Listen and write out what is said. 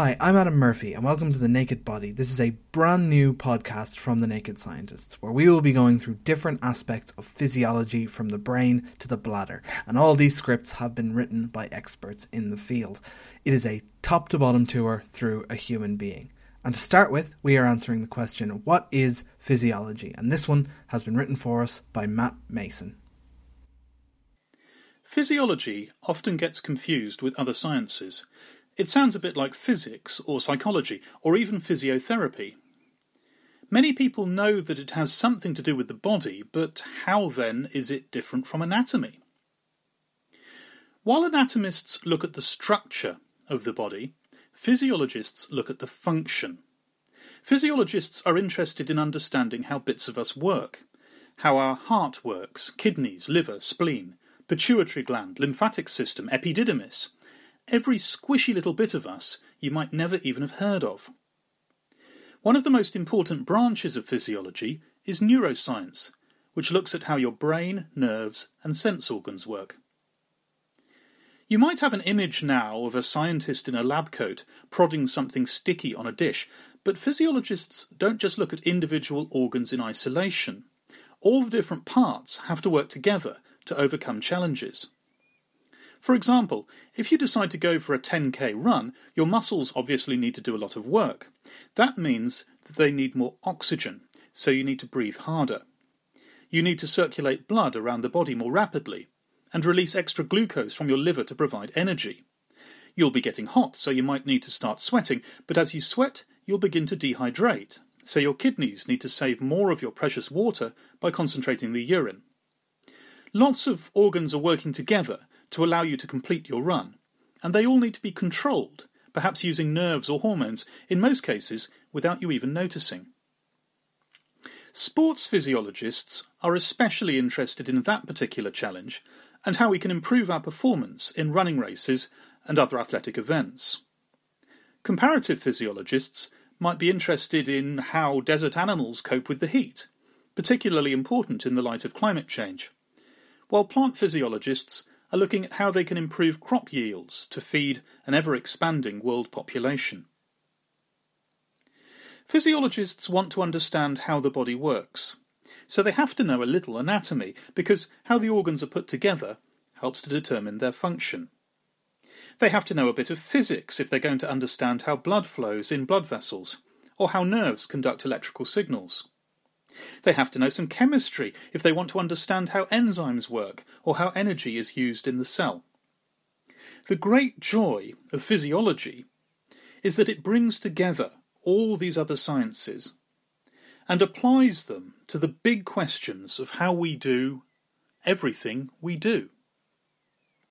Hi, I'm Adam Murphy, and welcome to The Naked Body. This is a brand new podcast from The Naked Scientists, where we will be going through different aspects of physiology from the brain to the bladder, and all these scripts have been written by experts in the field. It is a top to bottom tour through a human being. And to start with, we are answering the question what is physiology? And this one has been written for us by Matt Mason. Physiology often gets confused with other sciences. It sounds a bit like physics or psychology or even physiotherapy. Many people know that it has something to do with the body, but how then is it different from anatomy? While anatomists look at the structure of the body, physiologists look at the function. Physiologists are interested in understanding how bits of us work, how our heart works, kidneys, liver, spleen, pituitary gland, lymphatic system, epididymis, every squishy little bit of us you might never even have heard of. One of the most important branches of physiology is neuroscience, which looks at how your brain, nerves, and sense organs work. You might have an image now of a scientist in a lab coat prodding something sticky on a dish, but physiologists don't just look at individual organs in isolation. All the different parts have to work together to overcome challenges. For example, if you decide to go for a 10k run, your muscles obviously need to do a lot of work. That means that they need more oxygen, so you need to breathe harder. You need to circulate blood around the body more rapidly, and release extra glucose from your liver to provide energy. You'll be getting hot, so you might need to start sweating, but as you sweat, you'll begin to dehydrate, so your kidneys need to save more of your precious water by concentrating the urine. Lots of organs are working together to allow you to complete your run, and they all need to be controlled, perhaps using nerves or hormones, in most cases without you even noticing. Sports physiologists are especially interested in that particular challenge and how we can improve our performance in running races and other athletic events. Comparative physiologists might be interested in how desert animals cope with the heat, particularly important in the light of climate change, while plant physiologists are looking at how they can improve crop yields to feed an ever expanding world population. Physiologists want to understand how the body works, so they have to know a little anatomy because how the organs are put together helps to determine their function. They have to know a bit of physics if they're going to understand how blood flows in blood vessels, or how nerves conduct electrical signals. They have to know some chemistry if they want to understand how enzymes work or how energy is used in the cell. The great joy of physiology is that it brings together all these other sciences and applies them to the big questions of how we do everything we do.